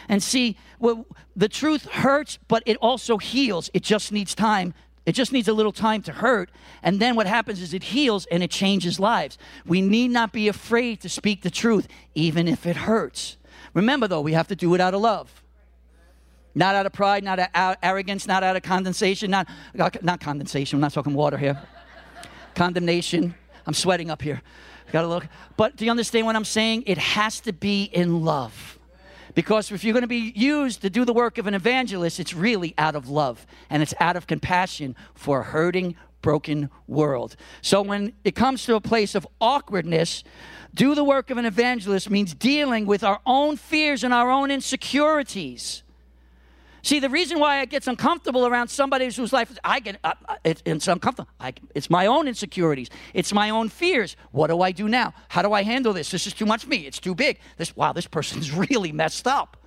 And see, well, the truth hurts, but it also heals. It just needs time. It just needs a little time to hurt. And then what happens is it heals and it changes lives. We need not be afraid to speak the truth, even if it hurts. Remember, though, we have to do it out of love. Not out of pride, not out of arrogance, not out of condensation, not, not condensation. I'm not talking water here. Condemnation. I'm sweating up here. Got to look. But do you understand what I'm saying? It has to be in love. Because if you're going to be used to do the work of an evangelist, it's really out of love and it's out of compassion for a hurting, broken world. So when it comes to a place of awkwardness, do the work of an evangelist means dealing with our own fears and our own insecurities. See, the reason why it gets uncomfortable around somebody whose life is, I get, uh, uh, it, it's uncomfortable. I, it's my own insecurities. It's my own fears. What do I do now? How do I handle this? This is too much for me. It's too big. This, wow, this person's really messed up.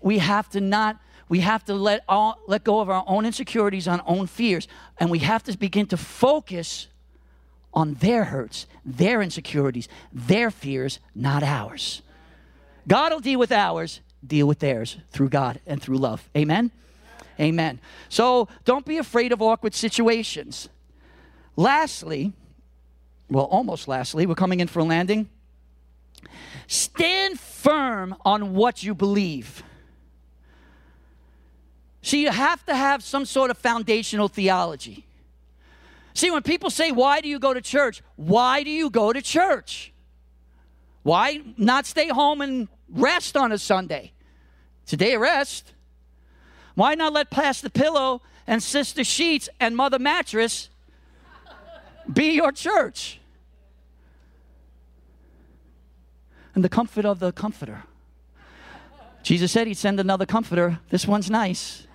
We have to not, we have to let, all, let go of our own insecurities, our own fears, and we have to begin to focus on their hurts, their insecurities, their fears, not ours. God will deal with ours, deal with theirs through God and through love. Amen? Amen. So don't be afraid of awkward situations. Lastly, well, almost lastly, we're coming in for a landing. Stand firm on what you believe. See, you have to have some sort of foundational theology. See, when people say, Why do you go to church? Why do you go to church? Why not stay home and rest on a Sunday. It's a day of rest. Why not let Pastor Pillow and Sister Sheets and Mother Mattress be your church? And the comfort of the comforter. Jesus said he'd send another comforter. This one's nice.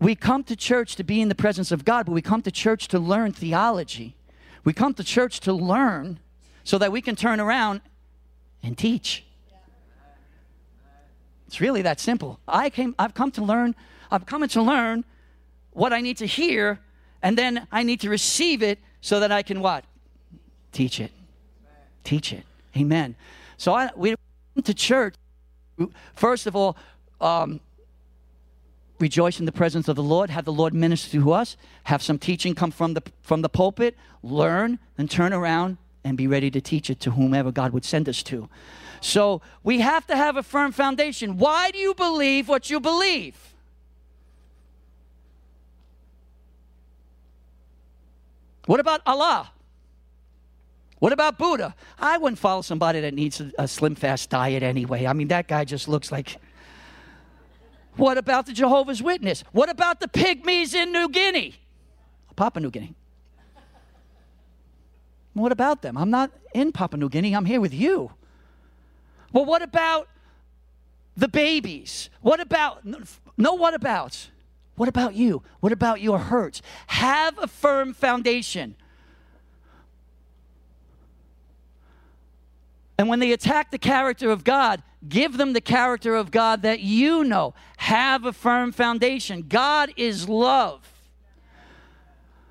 We come to church to be in the presence of God, but we come to church to learn theology. We come to church to learn so that we can turn around and teach. It's really that simple. I came, I've come to learn, I've come to learn what I need to hear, and then I need to receive it so that I can what? Teach it. Teach it. Amen. So I, we come to church, first of all, um, rejoice in the presence of the Lord, have the Lord minister to us, have some teaching come from the, from the pulpit, learn, and turn around and be ready to teach it to whomever God would send us to. So we have to have a firm foundation. Why do you believe what you believe? What about Allah? What about Buddha? I wouldn't follow somebody that needs a, a slim fast diet anyway. I mean, that guy just looks like. What about the Jehovah's Witness? What about the pygmies in New Guinea? Papua New Guinea. What about them? I'm not in Papua New Guinea, I'm here with you. Well, what about the babies? What about, no, what about? What about you? What about your hurts? Have a firm foundation. And when they attack the character of God, give them the character of God that you know. Have a firm foundation. God is love.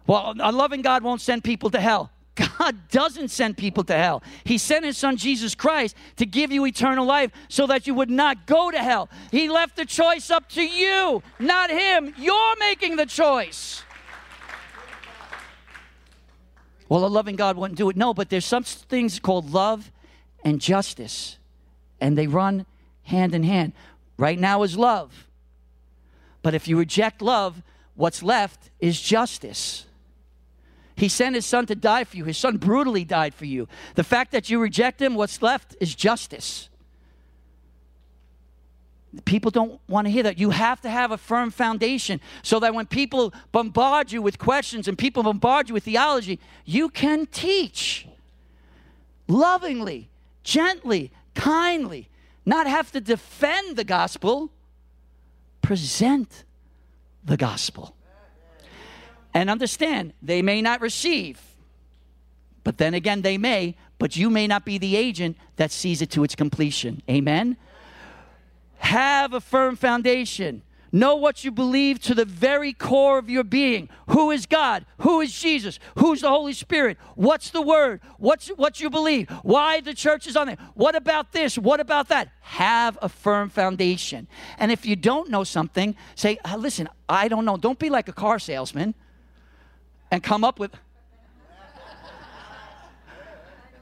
Well, a loving God won't send people to hell. God doesn't send people to hell. He sent his son Jesus Christ to give you eternal life so that you would not go to hell. He left the choice up to you, not him. You're making the choice. Well, a loving God wouldn't do it. No, but there's some things called love and justice, and they run hand in hand. Right now is love. But if you reject love, what's left is justice. He sent his son to die for you. His son brutally died for you. The fact that you reject him, what's left is justice. People don't want to hear that. You have to have a firm foundation so that when people bombard you with questions and people bombard you with theology, you can teach lovingly, gently, kindly, not have to defend the gospel, present the gospel. And understand, they may not receive, but then again, they may, but you may not be the agent that sees it to its completion. Amen? Have a firm foundation. Know what you believe to the very core of your being. Who is God? Who is Jesus? Who's the Holy Spirit? What's the Word? What's what you believe? Why the church is on there? What about this? What about that? Have a firm foundation. And if you don't know something, say, uh, listen, I don't know. Don't be like a car salesman and come up with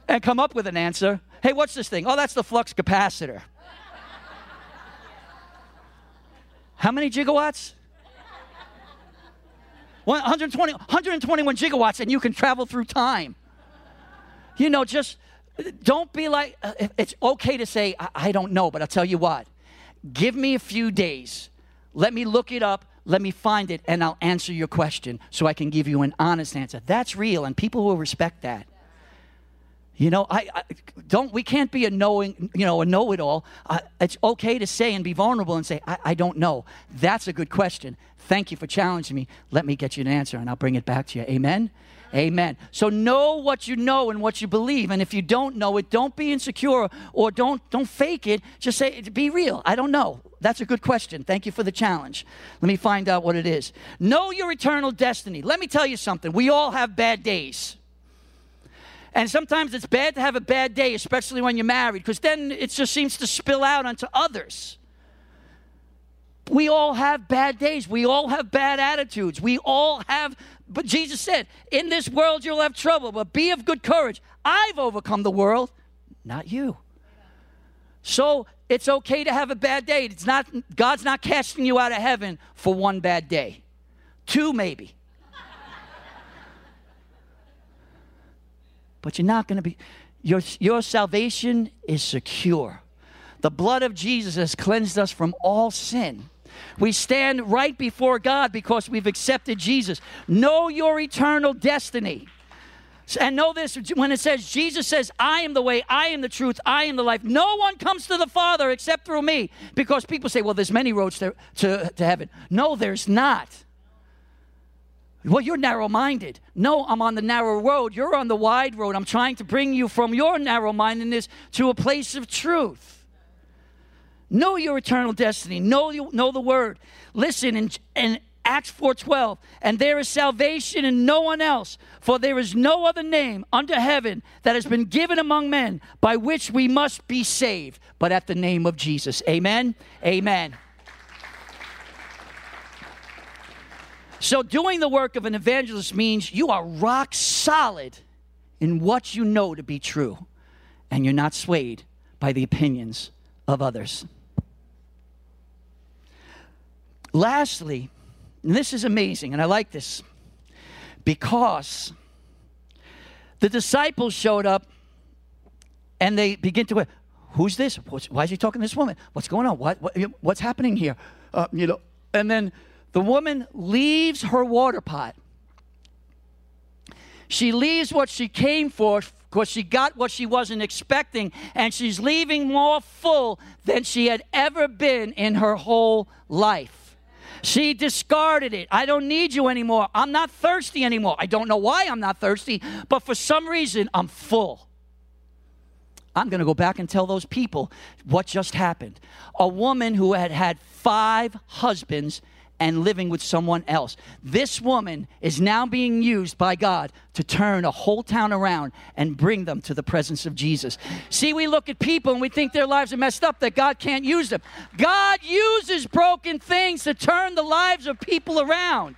and come up with an answer. Hey, what's this thing? Oh, that's the flux capacitor. How many gigawatts? 120, 121 gigawatts, and you can travel through time. You know, just don't be like, uh, it's okay to say, I, I don't know, but I'll tell you what. Give me a few days. Let me look it up let me find it and I'll answer your question so I can give you an honest answer. That's real, and people will respect that. You know, I, I don't. We can't be a knowing, you know, a know-it-all. Uh, it's okay to say and be vulnerable and say, I, "I don't know." That's a good question. Thank you for challenging me. Let me get you an answer, and I'll bring it back to you. Amen. Amen. So know what you know and what you believe. And if you don't know it, don't be insecure or don't don't fake it. Just say be real. I don't know. That's a good question. Thank you for the challenge. Let me find out what it is. Know your eternal destiny. Let me tell you something. We all have bad days. And sometimes it's bad to have a bad day, especially when you're married, because then it just seems to spill out onto others. We all have bad days. We all have bad attitudes. We all have but Jesus said, In this world you'll have trouble, but be of good courage. I've overcome the world, not you. So it's okay to have a bad day. It's not God's not casting you out of heaven for one bad day. Two maybe. but you're not going to be your your salvation is secure. The blood of Jesus has cleansed us from all sin. We stand right before God because we've accepted Jesus. Know your eternal destiny. And know this when it says, Jesus says, I am the way, I am the truth, I am the life. No one comes to the Father except through me. Because people say, well, there's many roads to, to, to heaven. No, there's not. Well, you're narrow minded. No, I'm on the narrow road. You're on the wide road. I'm trying to bring you from your narrow mindedness to a place of truth. Know your eternal destiny. Know, know the word. Listen in, in Acts 4:12, and there is salvation in no one else, for there is no other name under heaven that has been given among men by which we must be saved, but at the name of Jesus. Amen. Amen. So doing the work of an evangelist means you are rock solid in what you know to be true, and you're not swayed by the opinions of others. Lastly, and this is amazing, and I like this, because the disciples showed up and they begin to, who's this? Why is he talking to this woman? What's going on? What, what what's happening here? Uh, you know, and then the woman leaves her water pot. She leaves what she came for because she got what she wasn't expecting, and she's leaving more full than she had ever been in her whole life. She discarded it. I don't need you anymore. I'm not thirsty anymore. I don't know why I'm not thirsty, but for some reason, I'm full. I'm going to go back and tell those people what just happened. A woman who had had five husbands and living with someone else. This woman is now being used by God to turn a whole town around and bring them to the presence of Jesus. See, we look at people and we think their lives are messed up, that God can't use them. God uses broken things to turn the lives of people around.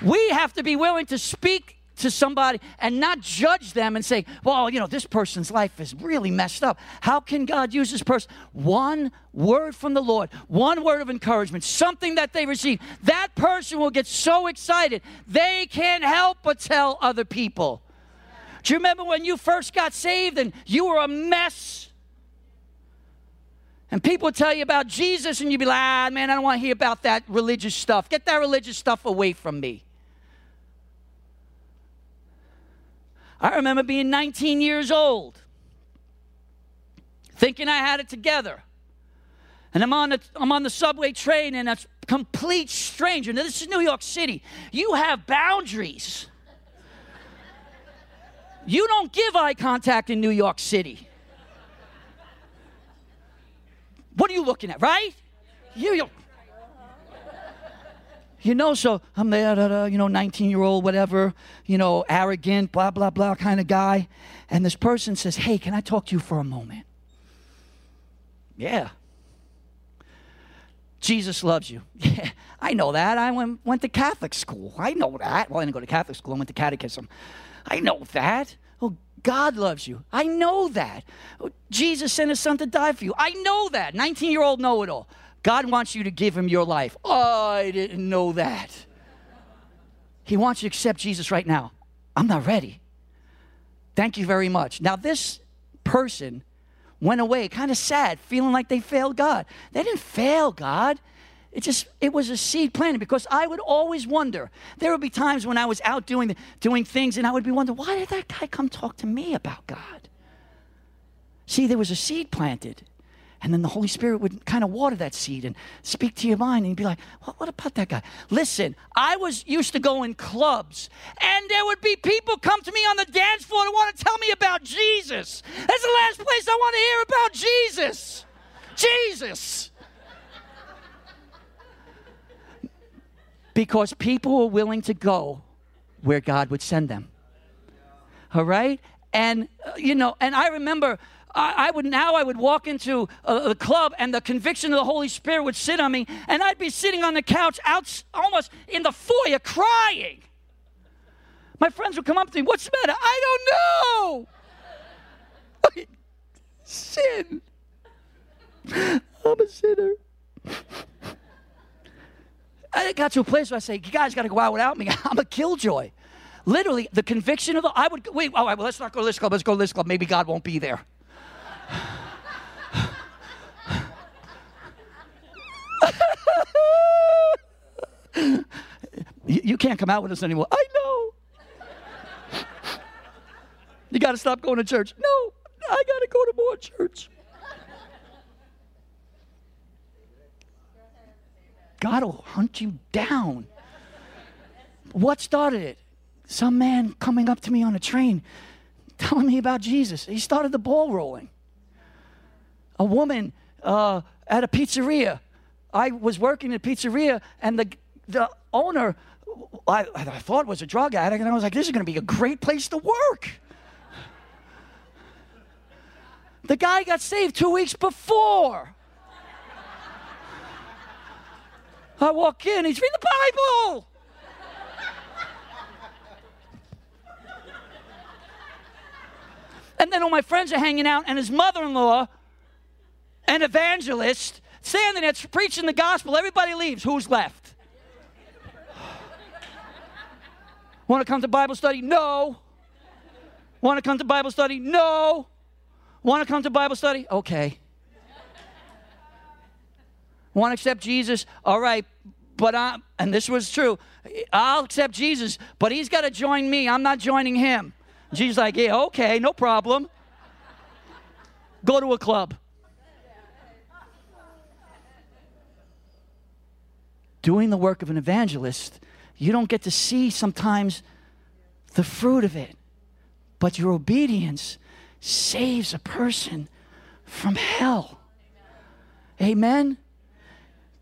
We have to be willing to speak to somebody and not judge them and say, well, you know, this person's life is really messed up. How can God use this person? One word from the Lord, one word of encouragement, something that they receive, that person will get so excited they can't help but tell other people. Do you remember when you first got saved and you were a mess? And people tell you about Jesus, and you'd be like, ah, man, I don't want to hear about that religious stuff. Get that religious stuff away from me. I remember being 19 years old, thinking I had it together. And I'm on the, I'm on the subway train, and a complete stranger. Now, this is New York City. You have boundaries. You don't give eye contact in New York City. What are you looking at, right? You, you you know, so I'm there, da, da, you know, 19 year old, whatever, you know, arrogant, blah, blah, blah kind of guy. And this person says, Hey, can I talk to you for a moment? Yeah. Jesus loves you. Yeah, I know that. I went, went to Catholic school. I know that. Well, I didn't go to Catholic school, I went to catechism. I know that. Oh, God loves you. I know that. Oh, Jesus sent his son to die for you. I know that. 19 year old know it all. God wants you to give him your life. Oh, I didn't know that. He wants you to accept Jesus right now. I'm not ready. Thank you very much. Now, this person went away kind of sad, feeling like they failed God. They didn't fail God. It just it was a seed planted because I would always wonder. There would be times when I was out doing doing things and I would be wondering, why did that guy come talk to me about God? See, there was a seed planted. And then the Holy Spirit would kind of water that seed and speak to your mind, and you'd be like, well, what about that guy? Listen, I was used to go in clubs, and there would be people come to me on the dance floor to want to tell me about Jesus. That's the last place I want to hear about Jesus. Jesus. because people were willing to go where God would send them. All right? And, uh, you know, and I remember I, I would now I would walk into uh, uh, a, a, club and the conviction of the Holy Spirit would sit on me, and I'd be sitting on the couch out almost in the foyer crying. My friends would come up to me, "What's the matter?" I don't know. Sin. I'm a sinner. I got to a place where I say, "You guys got to go out without me. I'm a killjoy." Literally, the conviction of the I would wait. All right, well, let's not go to this club. Let's go to this club. Maybe God won't be there. You, can't come out with us anymore. I know. You got to stop going to church. No, I got to go to more church. God will hunt you down. What started it? Some man coming up to me on a train telling me about Jesus. He started the ball rolling. A woman uh, at a pizzeria. I was working at a pizzeria, and the, the owner, I, I thought was a drug addict, and I was like, this is going to be a great place to work. The guy got saved two weeks before. I walk in, he's reading the Bible. And then all my friends are hanging out, and his mother in law, an evangelist, standing there preaching the gospel. Everybody leaves. Who's left? Want to come to Bible study? No. Want to come to Bible study? No. Want to come to Bible study? Okay. Want to accept Jesus? All right. But I, and this was true, I'll accept Jesus, but he's got to join me. I'm not joining him. Jesus like, yeah, okay, no problem. Go to a club. Doing the work of an evangelist, you don't get to see sometimes the fruit of it, but your obedience saves a person from hell. Amen?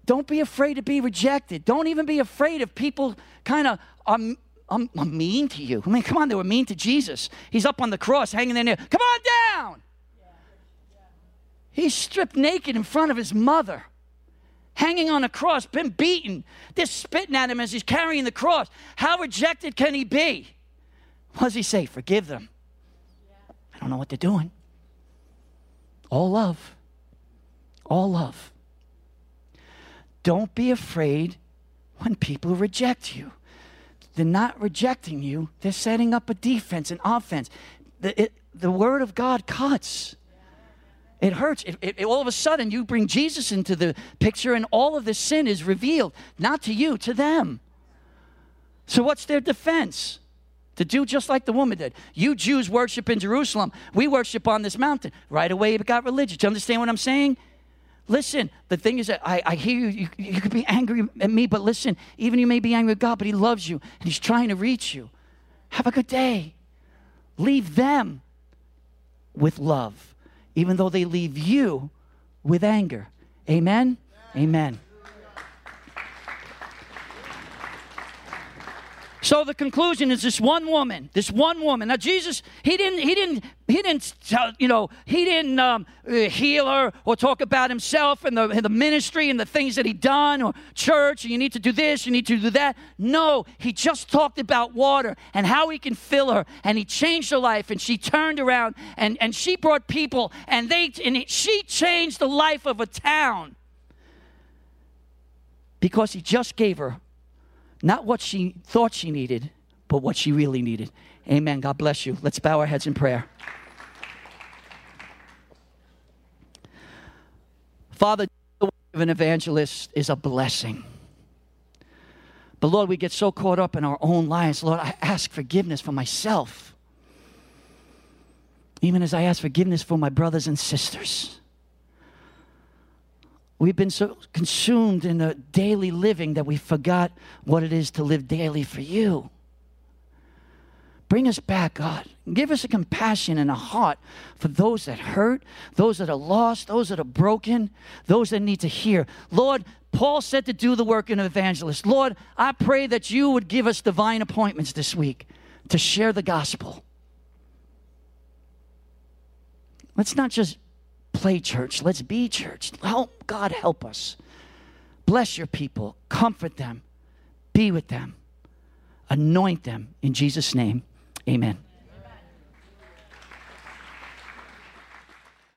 don't be afraid to be rejected. Don't even be afraid if people kind of are, mean to you. I mean, come on, they were mean to Jesus. He's up on the cross, hanging there. Come on down. He's stripped naked in front of his mother, hanging on a cross, been beaten. They're spitting at him as he's carrying the cross. How rejected can he be? What does he say? Forgive them. I don't know what they're doing. All love. All love. Don't be afraid when people reject you. They're not rejecting you, they're setting up a defense, an offense. The, it, the word of God cuts. It hurts. It, it, all of a sudden, you bring Jesus into the picture, and all of the sin is revealed, not to you, to them. So, what's their defense? To do just like the woman did. You Jews worship in Jerusalem. We worship on this mountain. Right away, it got religious. Do you understand what I'm saying? Listen, the thing is that I, I hear you, you, you could be angry at me, but listen, even you may be angry with God, but He loves you and He's trying to reach you. Have a good day. Leave them with love, even though they leave you with anger. Amen? Amen. So the conclusion is this one woman, this one woman. Now Jesus, he didn't, he didn't, he didn't, tell, you know, he didn't um, uh, heal her or talk about himself and the, and the ministry and the things that he done or church. And you need to do this, you need to do that. No, he just talked about water and how he can fill her, and he changed her life. And she turned around and and she brought people, and they and she changed the life of a town because he just gave her not what she thought she needed, but what she really needed. Amen. God bless you. Let's bow our heads in prayer. Father, the work of an evangelist is a blessing. But Lord, we get so caught up in our own lives. Lord, I ask forgiveness for myself. Even as I ask forgiveness for my brothers and sisters. We've been so consumed in the daily living that we forgot what it is to live daily for you. Bring us back, God. Give us a compassion and a heart for those that hurt, those that are lost, those that are broken, those that need to hear. Lord, Paul said to do the work of an evangelist. Lord, I pray that you would give us divine appointments this week to share the gospel. Let's not just play church. Let's be church. Help God help us. Bless your people. Comfort them. Be with them. Anoint them in Jesus' name. Amen.